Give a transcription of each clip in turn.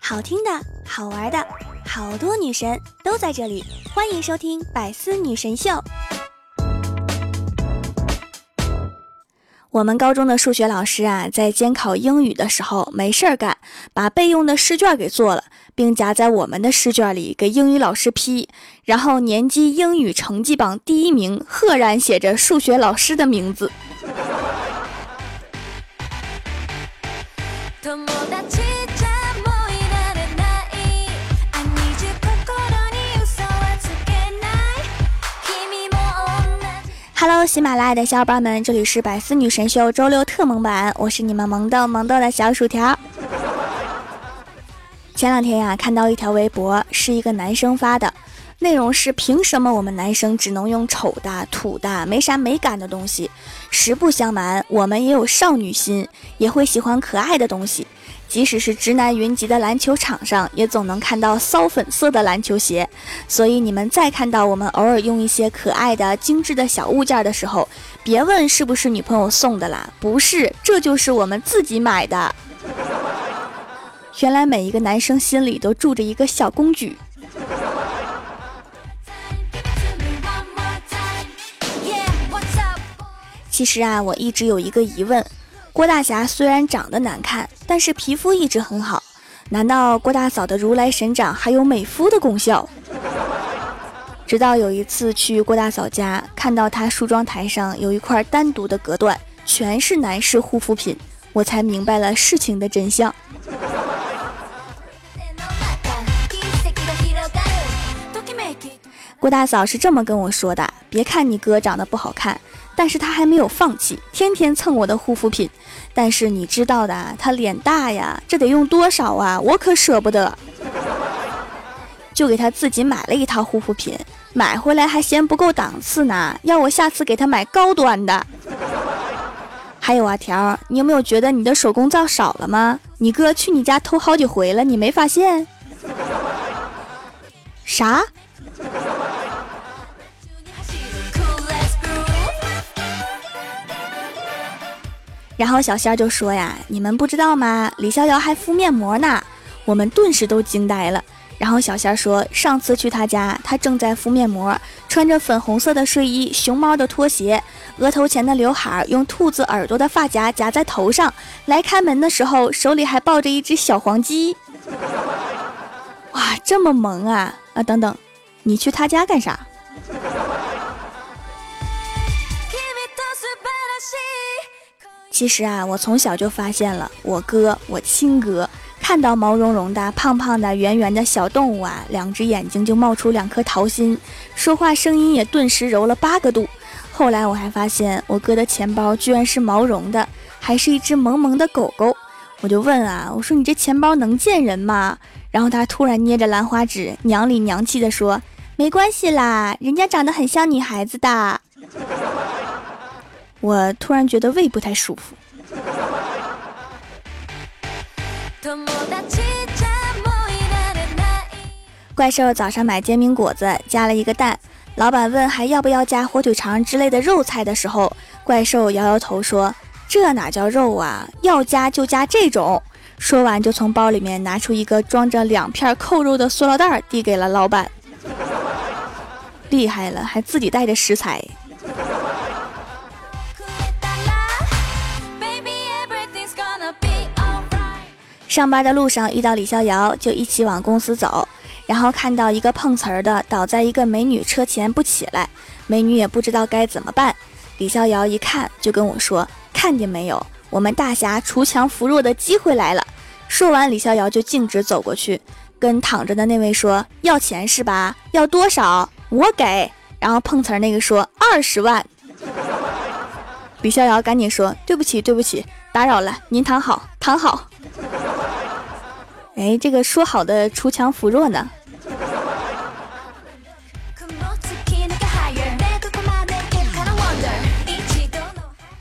好听的，好玩的，好多女神都在这里，欢迎收听《百思女神秀》。我们高中的数学老师啊，在监考英语的时候没事儿干，把备用的试卷给做了，并夹在我们的试卷里给英语老师批，然后年级英语成绩榜第一名赫然写着数学老师的名字。Hello，喜马拉雅的小伙伴们，这里是百思女神秀周六特萌版，我是你们萌豆萌豆的小薯条。前两天呀，看到一条微博，是一个男生发的，内容是：凭什么我们男生只能用丑的、土的、没啥美感的东西？实不相瞒，我们也有少女心，也会喜欢可爱的东西。即使是直男云集的篮球场上，也总能看到骚粉色的篮球鞋。所以你们再看到我们偶尔用一些可爱的、精致的小物件的时候，别问是不是女朋友送的啦，不是，这就是我们自己买的。原来每一个男生心里都住着一个小公举。其实啊，我一直有一个疑问。郭大侠虽然长得难看，但是皮肤一直很好。难道郭大嫂的如来神掌还有美肤的功效？直到有一次去郭大嫂家，看到她梳妆台上有一块单独的隔断，全是男士护肤品，我才明白了事情的真相。郭大嫂是这么跟我说的：“别看你哥长得不好看。”但是他还没有放弃，天天蹭我的护肤品。但是你知道的，他脸大呀，这得用多少啊？我可舍不得，就给他自己买了一套护肤品。买回来还嫌不够档次呢，要我下次给他买高端的。还有啊，条，你有没有觉得你的手工皂少了吗？你哥去你家偷好几回了，你没发现？啥？然后小仙儿就说呀：“你们不知道吗？李逍遥还敷面膜呢。”我们顿时都惊呆了。然后小仙儿说：“上次去他家，他正在敷面膜，穿着粉红色的睡衣、熊猫的拖鞋，额头前的刘海用兔子耳朵的发夹夹在头上。来开门的时候，手里还抱着一只小黄鸡。哇，这么萌啊！啊，等等，你去他家干啥？”其实啊，我从小就发现了，我哥，我亲哥，看到毛茸茸的、胖胖的、圆圆的小动物啊，两只眼睛就冒出两颗桃心，说话声音也顿时柔了八个度。后来我还发现，我哥的钱包居然是毛绒的，还是一只萌萌的狗狗。我就问啊，我说你这钱包能见人吗？然后他突然捏着兰花指，娘里娘气的说：“没关系啦，人家长得很像女孩子的。”我突然觉得胃不太舒服。怪兽早上买煎饼果子，加了一个蛋。老板问还要不要加火腿肠之类的肉菜的时候，怪兽摇摇头说：“这哪叫肉啊？要加就加这种。”说完就从包里面拿出一个装着两片扣肉的塑料袋，递给了老板。厉害了，还自己带着食材。上班的路上遇到李逍遥，就一起往公司走。然后看到一个碰瓷儿的倒在一个美女车前不起来，美女也不知道该怎么办。李逍遥一看就跟我说：“看见没有，我们大侠锄强扶弱的机会来了。”说完，李逍遥就径直走过去，跟躺着的那位说：“要钱是吧？要多少？我给。”然后碰瓷儿那个说：“二十万。”李逍遥赶紧说：“对不起，对不起，打扰了，您躺好，躺好。”哎，这个说好的锄强扶弱呢？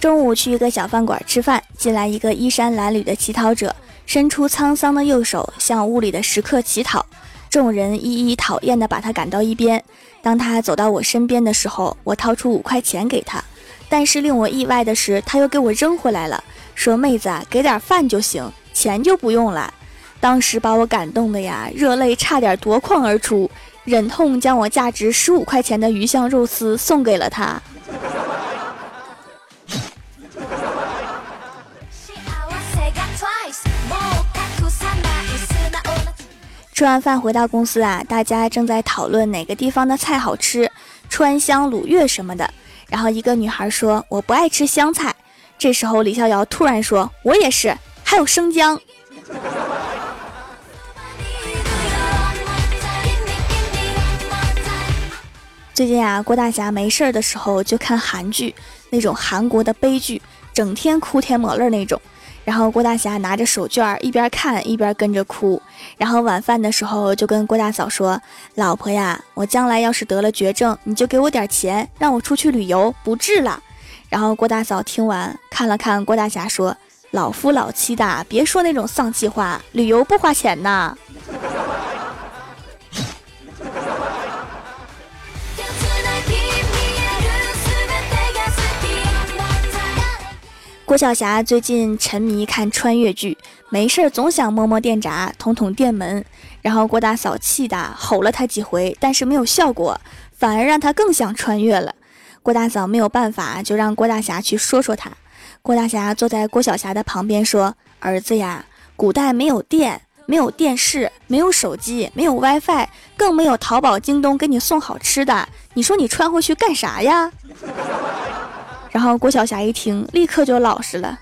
中午去一个小饭馆吃饭，进来一个衣衫褴褛的乞讨者，伸出沧桑的右手向屋里的食客乞讨。众人一一讨厌地把他赶到一边。当他走到我身边的时候，我掏出五块钱给他，但是令我意外的是，他又给我扔回来了。说妹子啊，给点饭就行，钱就不用了。当时把我感动的呀，热泪差点夺眶而出，忍痛将我价值十五块钱的鱼香肉丝送给了他。吃完饭回到公司啊，大家正在讨论哪个地方的菜好吃，川香鲁粤什么的。然后一个女孩说：“我不爱吃香菜。”这时候李逍遥突然说：“我也是，还有生姜。”最近啊，郭大侠没事儿的时候就看韩剧，那种韩国的悲剧，整天哭天抹泪那种。然后郭大侠拿着手绢一边看一边跟着哭。然后晚饭的时候就跟郭大嫂说：“老婆呀，我将来要是得了绝症，你就给我点钱，让我出去旅游，不治了。”然后郭大嫂听完看了看郭大侠说：“老夫老妻的，别说那种丧气话，旅游不花钱呐。”郭晓霞最近沉迷看穿越剧，没事儿总想摸摸电闸、捅捅电门，然后郭大嫂气的吼了他几回，但是没有效果，反而让他更想穿越了。郭大嫂没有办法，就让郭大侠去说说他。郭大侠坐在郭晓霞的旁边说：“儿子呀，古代没有电，没有电视，没有手机，没有 WiFi，更没有淘宝、京东给你送好吃的，你说你穿回去干啥呀？” 然后郭晓霞一听，立刻就老实了。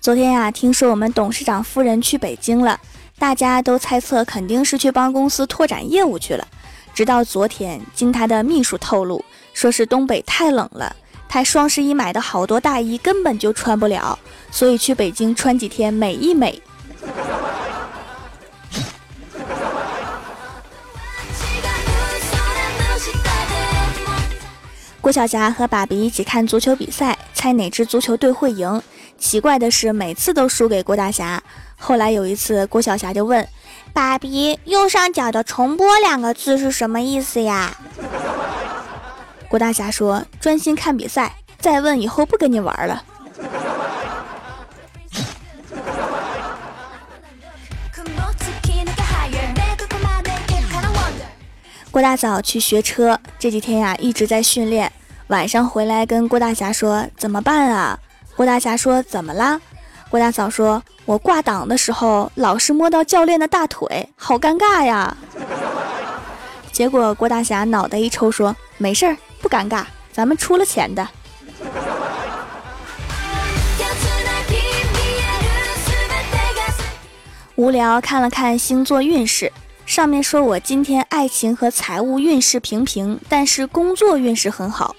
昨天呀，听说我们董事长夫人去北京了，大家都猜测肯定是去帮公司拓展业务去了。直到昨天，经他的秘书透露，说是东北太冷了，他双十一买的好多大衣根本就穿不了，所以去北京穿几天美一美。郭晓霞和爸比一起看足球比赛，猜哪支足球队会赢。奇怪的是，每次都输给郭大侠。后来有一次，郭晓霞就问爸比：“右上角的重播两个字是什么意思呀？”郭大侠说：“专心看比赛，再问以后不跟你玩了。”郭大嫂去学车，这几天呀一直在训练。晚上回来跟郭大侠说怎么办啊？郭大侠说怎么啦？郭大嫂说：我挂档的时候老是摸到教练的大腿，好尴尬呀。结果郭大侠脑袋一抽说：没事儿，不尴尬，咱们出了钱的。无聊看了看星座运势。上面说我今天爱情和财务运势平平，但是工作运势很好。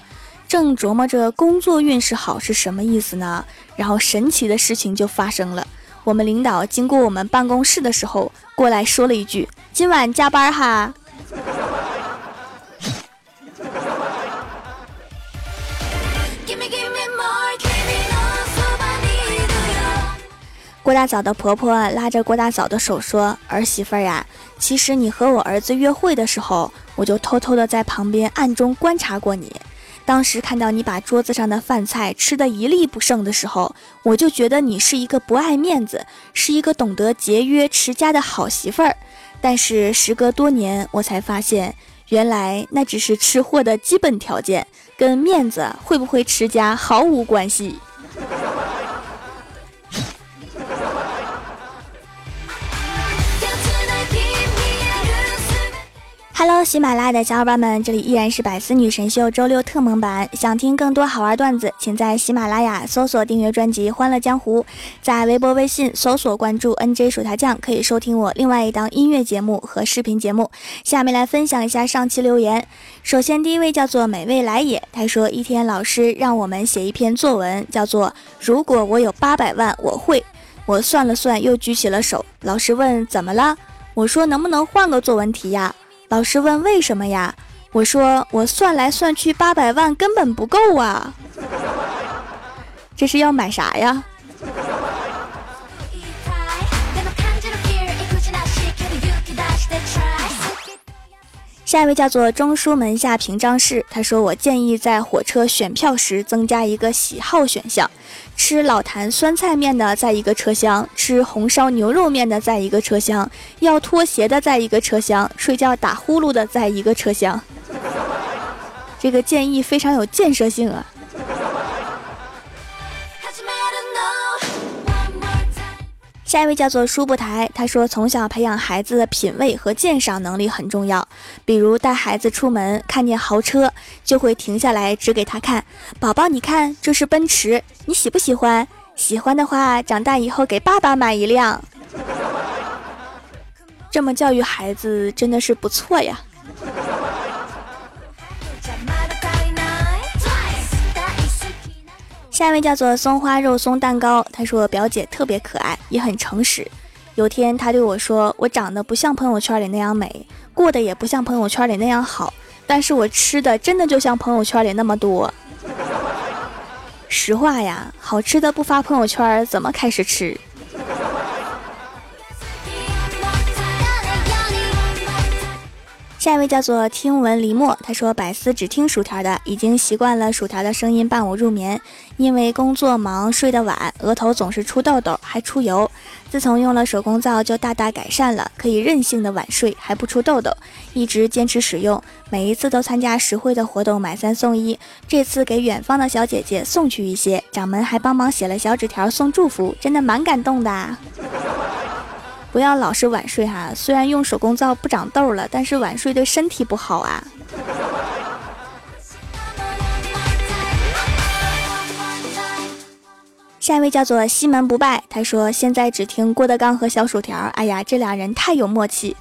正琢磨着工作运势好是什么意思呢？然后神奇的事情就发生了。我们领导经过我们办公室的时候，过来说了一句：“今晚加班哈。”郭大嫂的婆婆拉着郭大嫂的手说：“儿媳妇呀，其实你和我儿子约会的时候，我就偷偷的在旁边暗中观察过你。当时看到你把桌子上的饭菜吃得一粒不剩的时候，我就觉得你是一个不爱面子，是一个懂得节约持家的好媳妇儿。但是时隔多年，我才发现，原来那只是吃货的基本条件，跟面子会不会持家毫无关系。” Hello，喜马拉雅的小伙伴们，这里依然是百思女神秀周六特蒙版。想听更多好玩段子，请在喜马拉雅搜索订阅专辑《欢乐江湖》，在微博、微信搜索关注 NJ 薯条酱，可以收听我另外一档音乐节目和视频节目。下面来分享一下上期留言。首先，第一位叫做美味来也，他说：一天老师让我们写一篇作文，叫做《如果我有八百万，我会》。我算了算，又举起了手。老师问：怎么了？我说：能不能换个作文题呀？老师问：“为什么呀？”我说：“我算来算去，八百万根本不够啊！这是要买啥呀？”下一位叫做中书门下平章事，他说：“我建议在火车选票时增加一个喜好选项，吃老坛酸菜面的在一个车厢，吃红烧牛肉面的在一个车厢，要脱鞋的在一个车厢，睡觉打呼噜的在一个车厢。”这个建议非常有建设性啊。下一位叫做舒布台，他说从小培养孩子的品味和鉴赏能力很重要。比如带孩子出门，看见豪车就会停下来指给他看：“宝宝，你看，这是奔驰，你喜不喜欢？喜欢的话，长大以后给爸爸买一辆。”这么教育孩子真的是不错呀。下一位叫做松花肉松蛋糕，他说表姐特别可爱，也很诚实。有天他对我说，我长得不像朋友圈里那样美，过得也不像朋友圈里那样好，但是我吃的真的就像朋友圈里那么多。实话呀，好吃的不发朋友圈，怎么开始吃？下一位叫做听闻离墨，他说百思只听薯条的，已经习惯了薯条的声音伴我入眠。因为工作忙，睡得晚，额头总是出痘痘，还出油。自从用了手工皂，就大大改善了，可以任性的晚睡，还不出痘痘。一直坚持使用，每一次都参加实惠的活动，买三送一。这次给远方的小姐姐送去一些，掌门还帮忙写了小纸条送祝福，真的蛮感动的。不要老是晚睡哈，虽然用手工皂不长痘了，但是晚睡对身体不好啊。下一位叫做西门不败，他说现在只听郭德纲和小薯条，哎呀，这俩人太有默契，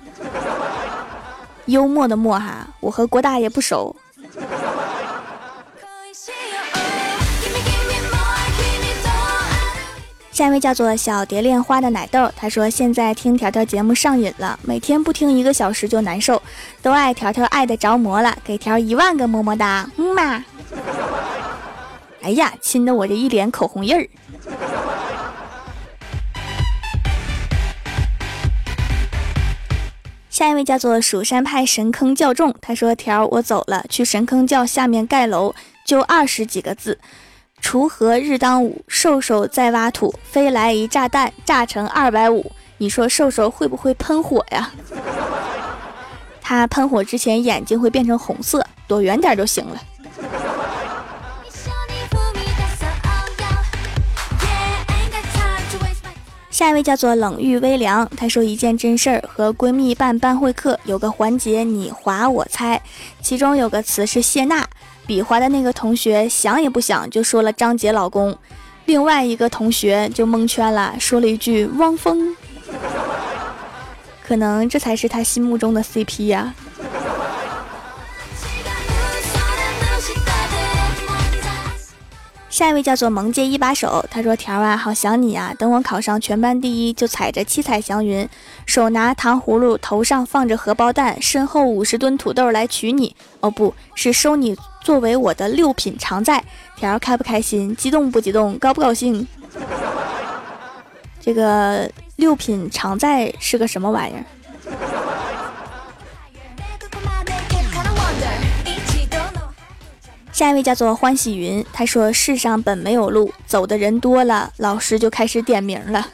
幽默的默哈，我和郭大爷不熟。下一位叫做小蝶恋花的奶豆，他说现在听条条节目上瘾了，每天不听一个小时就难受，都爱条条爱的着魔了，给条一万个么么哒，嗯嘛。哎呀，亲的我这一脸口红印儿。下一位叫做蜀山派神坑教众，他说条我走了，去神坑教下面盖楼，就二十几个字。锄禾日当午，兽兽在挖土。飞来一炸弹，炸成二百五。你说兽兽会不会喷火呀？它喷火之前眼睛会变成红色，躲远点就行了。下一位叫做冷遇微凉，他说一件真事儿，和闺蜜办班会课，有个环节你划我猜，其中有个词是谢娜。比划的那个同学想也不想就说了张杰老公，另外一个同学就蒙圈了，说了一句汪峰，可能这才是他心目中的 CP 呀。下一位叫做萌界一把手，他说：“条啊，好想你啊！等我考上全班第一，就踩着七彩祥云，手拿糖葫芦，头上放着荷包蛋，身后五十吨土豆来娶你。哦，不是收你作为我的六品常在。条开不开心？激动不激动？高不高兴？这个六品常在是个什么玩意儿？”下一位叫做欢喜云，他说：“世上本没有路，走的人多了，老师就开始点名了。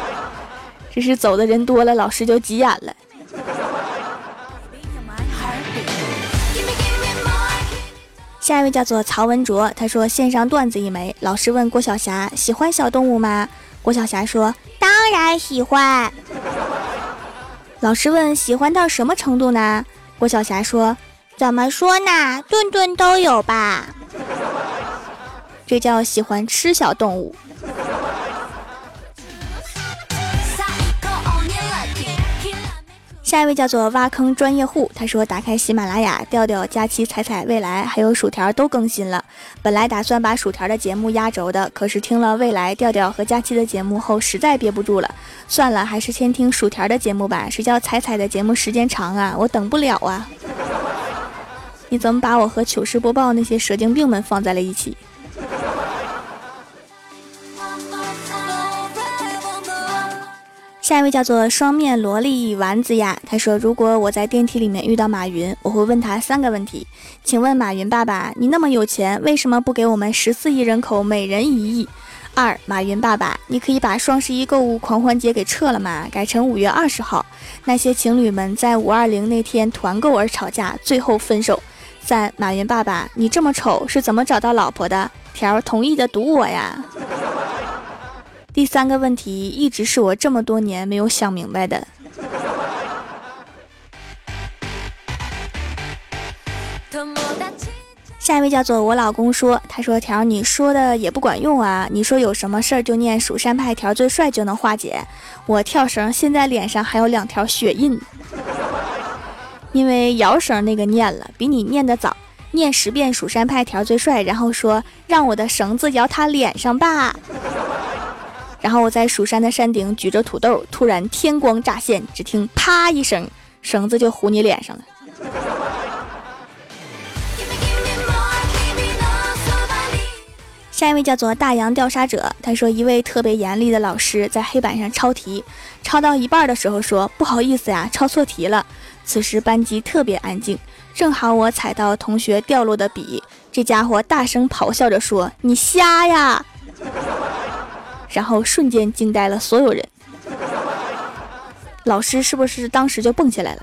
这是走的人多了，老师就急眼了。”下一位叫做曹文卓，他说：“线上段子一枚，老师问郭晓霞喜欢小动物吗？郭晓霞说：当然喜欢。老师问喜欢到什么程度呢？郭晓霞说。”怎么说呢？顿顿都有吧。这叫喜欢吃小动物。下一位叫做挖坑专业户，他说打开喜马拉雅，调调、佳期、彩彩、未来还有薯条都更新了。本来打算把薯条的节目压轴的，可是听了未来、调调和佳期的节目后，实在憋不住了，算了，还是先听薯条的节目吧。谁叫彩彩的节目时间长啊，我等不了啊。你怎么把我和糗事播报那些蛇精病们放在了一起？下一位叫做双面萝莉丸子呀，他说：“如果我在电梯里面遇到马云，我会问他三个问题。请问马云爸爸，你那么有钱，为什么不给我们十四亿人口每人一亿？二，马云爸爸，你可以把双十一购物狂欢节给撤了吗？改成五月二十号。那些情侣们在五二零那天团购而吵架，最后分手。三，马云爸爸，你这么丑是怎么找到老婆的？条同意的读我呀。”第三个问题一直是我这么多年没有想明白的。下一位叫做我老公说，他说条你说的也不管用啊，你说有什么事儿就念蜀山派条最帅就能化解。我跳绳现在脸上还有两条血印，因为摇绳那个念了，比你念的早，念十遍蜀山派条最帅，然后说让我的绳子摇他脸上吧。然后我在蜀山的山顶举着土豆，突然天光乍现，只听啪一声，绳子就糊你脸上了。下一位叫做大洋调查者，他说一位特别严厉的老师在黑板上抄题，抄到一半的时候说不好意思呀，抄错题了。此时班级特别安静，正好我踩到同学掉落的笔，这家伙大声咆哮着说：“你瞎呀！”然后瞬间惊呆了所有人，老师是不是当时就蹦起来了？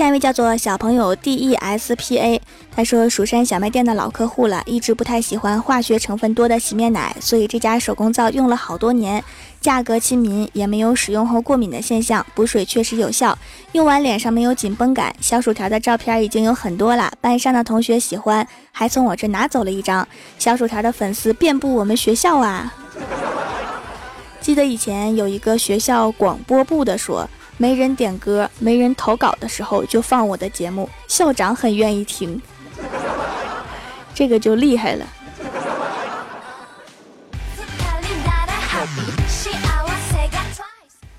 下一位叫做小朋友 D E S P A，他说蜀山小卖店的老客户了，一直不太喜欢化学成分多的洗面奶，所以这家手工皂用了好多年，价格亲民，也没有使用后过敏的现象，补水确实有效，用完脸上没有紧绷感。小薯条的照片已经有很多了，班上的同学喜欢，还从我这拿走了一张。小薯条的粉丝遍布我们学校啊！记得以前有一个学校广播部的说。没人点歌，没人投稿的时候就放我的节目，校长很愿意听，这个就厉害了。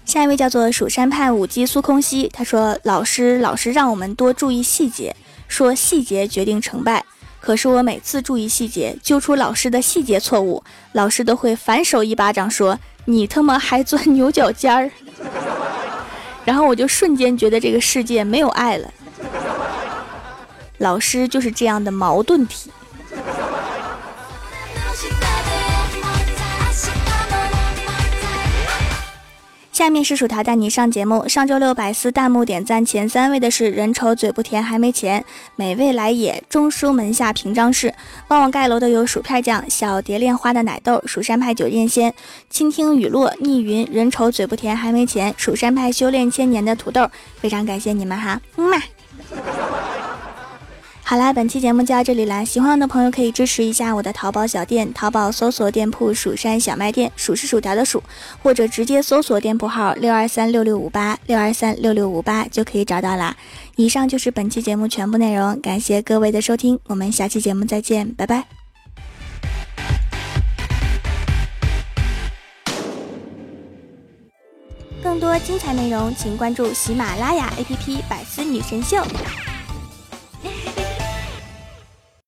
下一位叫做蜀山派舞姬苏空兮，他说：“老师老师让我们多注意细节，说细节决定成败。可是我每次注意细节，揪出老师的细节错误，老师都会反手一巴掌说：你他妈还钻牛角尖儿！”然后我就瞬间觉得这个世界没有爱了。老师就是这样的矛盾体。下面是薯条带你上节目。上周六百思弹幕点赞前三位的是人丑嘴不甜还没钱，美味来也中书门下平章事。帮我盖楼的有薯片酱、小蝶恋花的奶豆、蜀山派酒剑仙、倾听雨落、逆云、人丑嘴不甜还没钱、蜀山派修炼千年的土豆，非常感谢你们哈，么么。好啦，本期节目就到这里啦！喜欢我的朋友可以支持一下我的淘宝小店，淘宝搜索店铺“蜀山小卖店”，数是薯条的数，或者直接搜索店铺号六二三六六五八六二三六六五八就可以找到啦。以上就是本期节目全部内容，感谢各位的收听，我们下期节目再见，拜拜！更多精彩内容，请关注喜马拉雅 APP《百思女神秀》。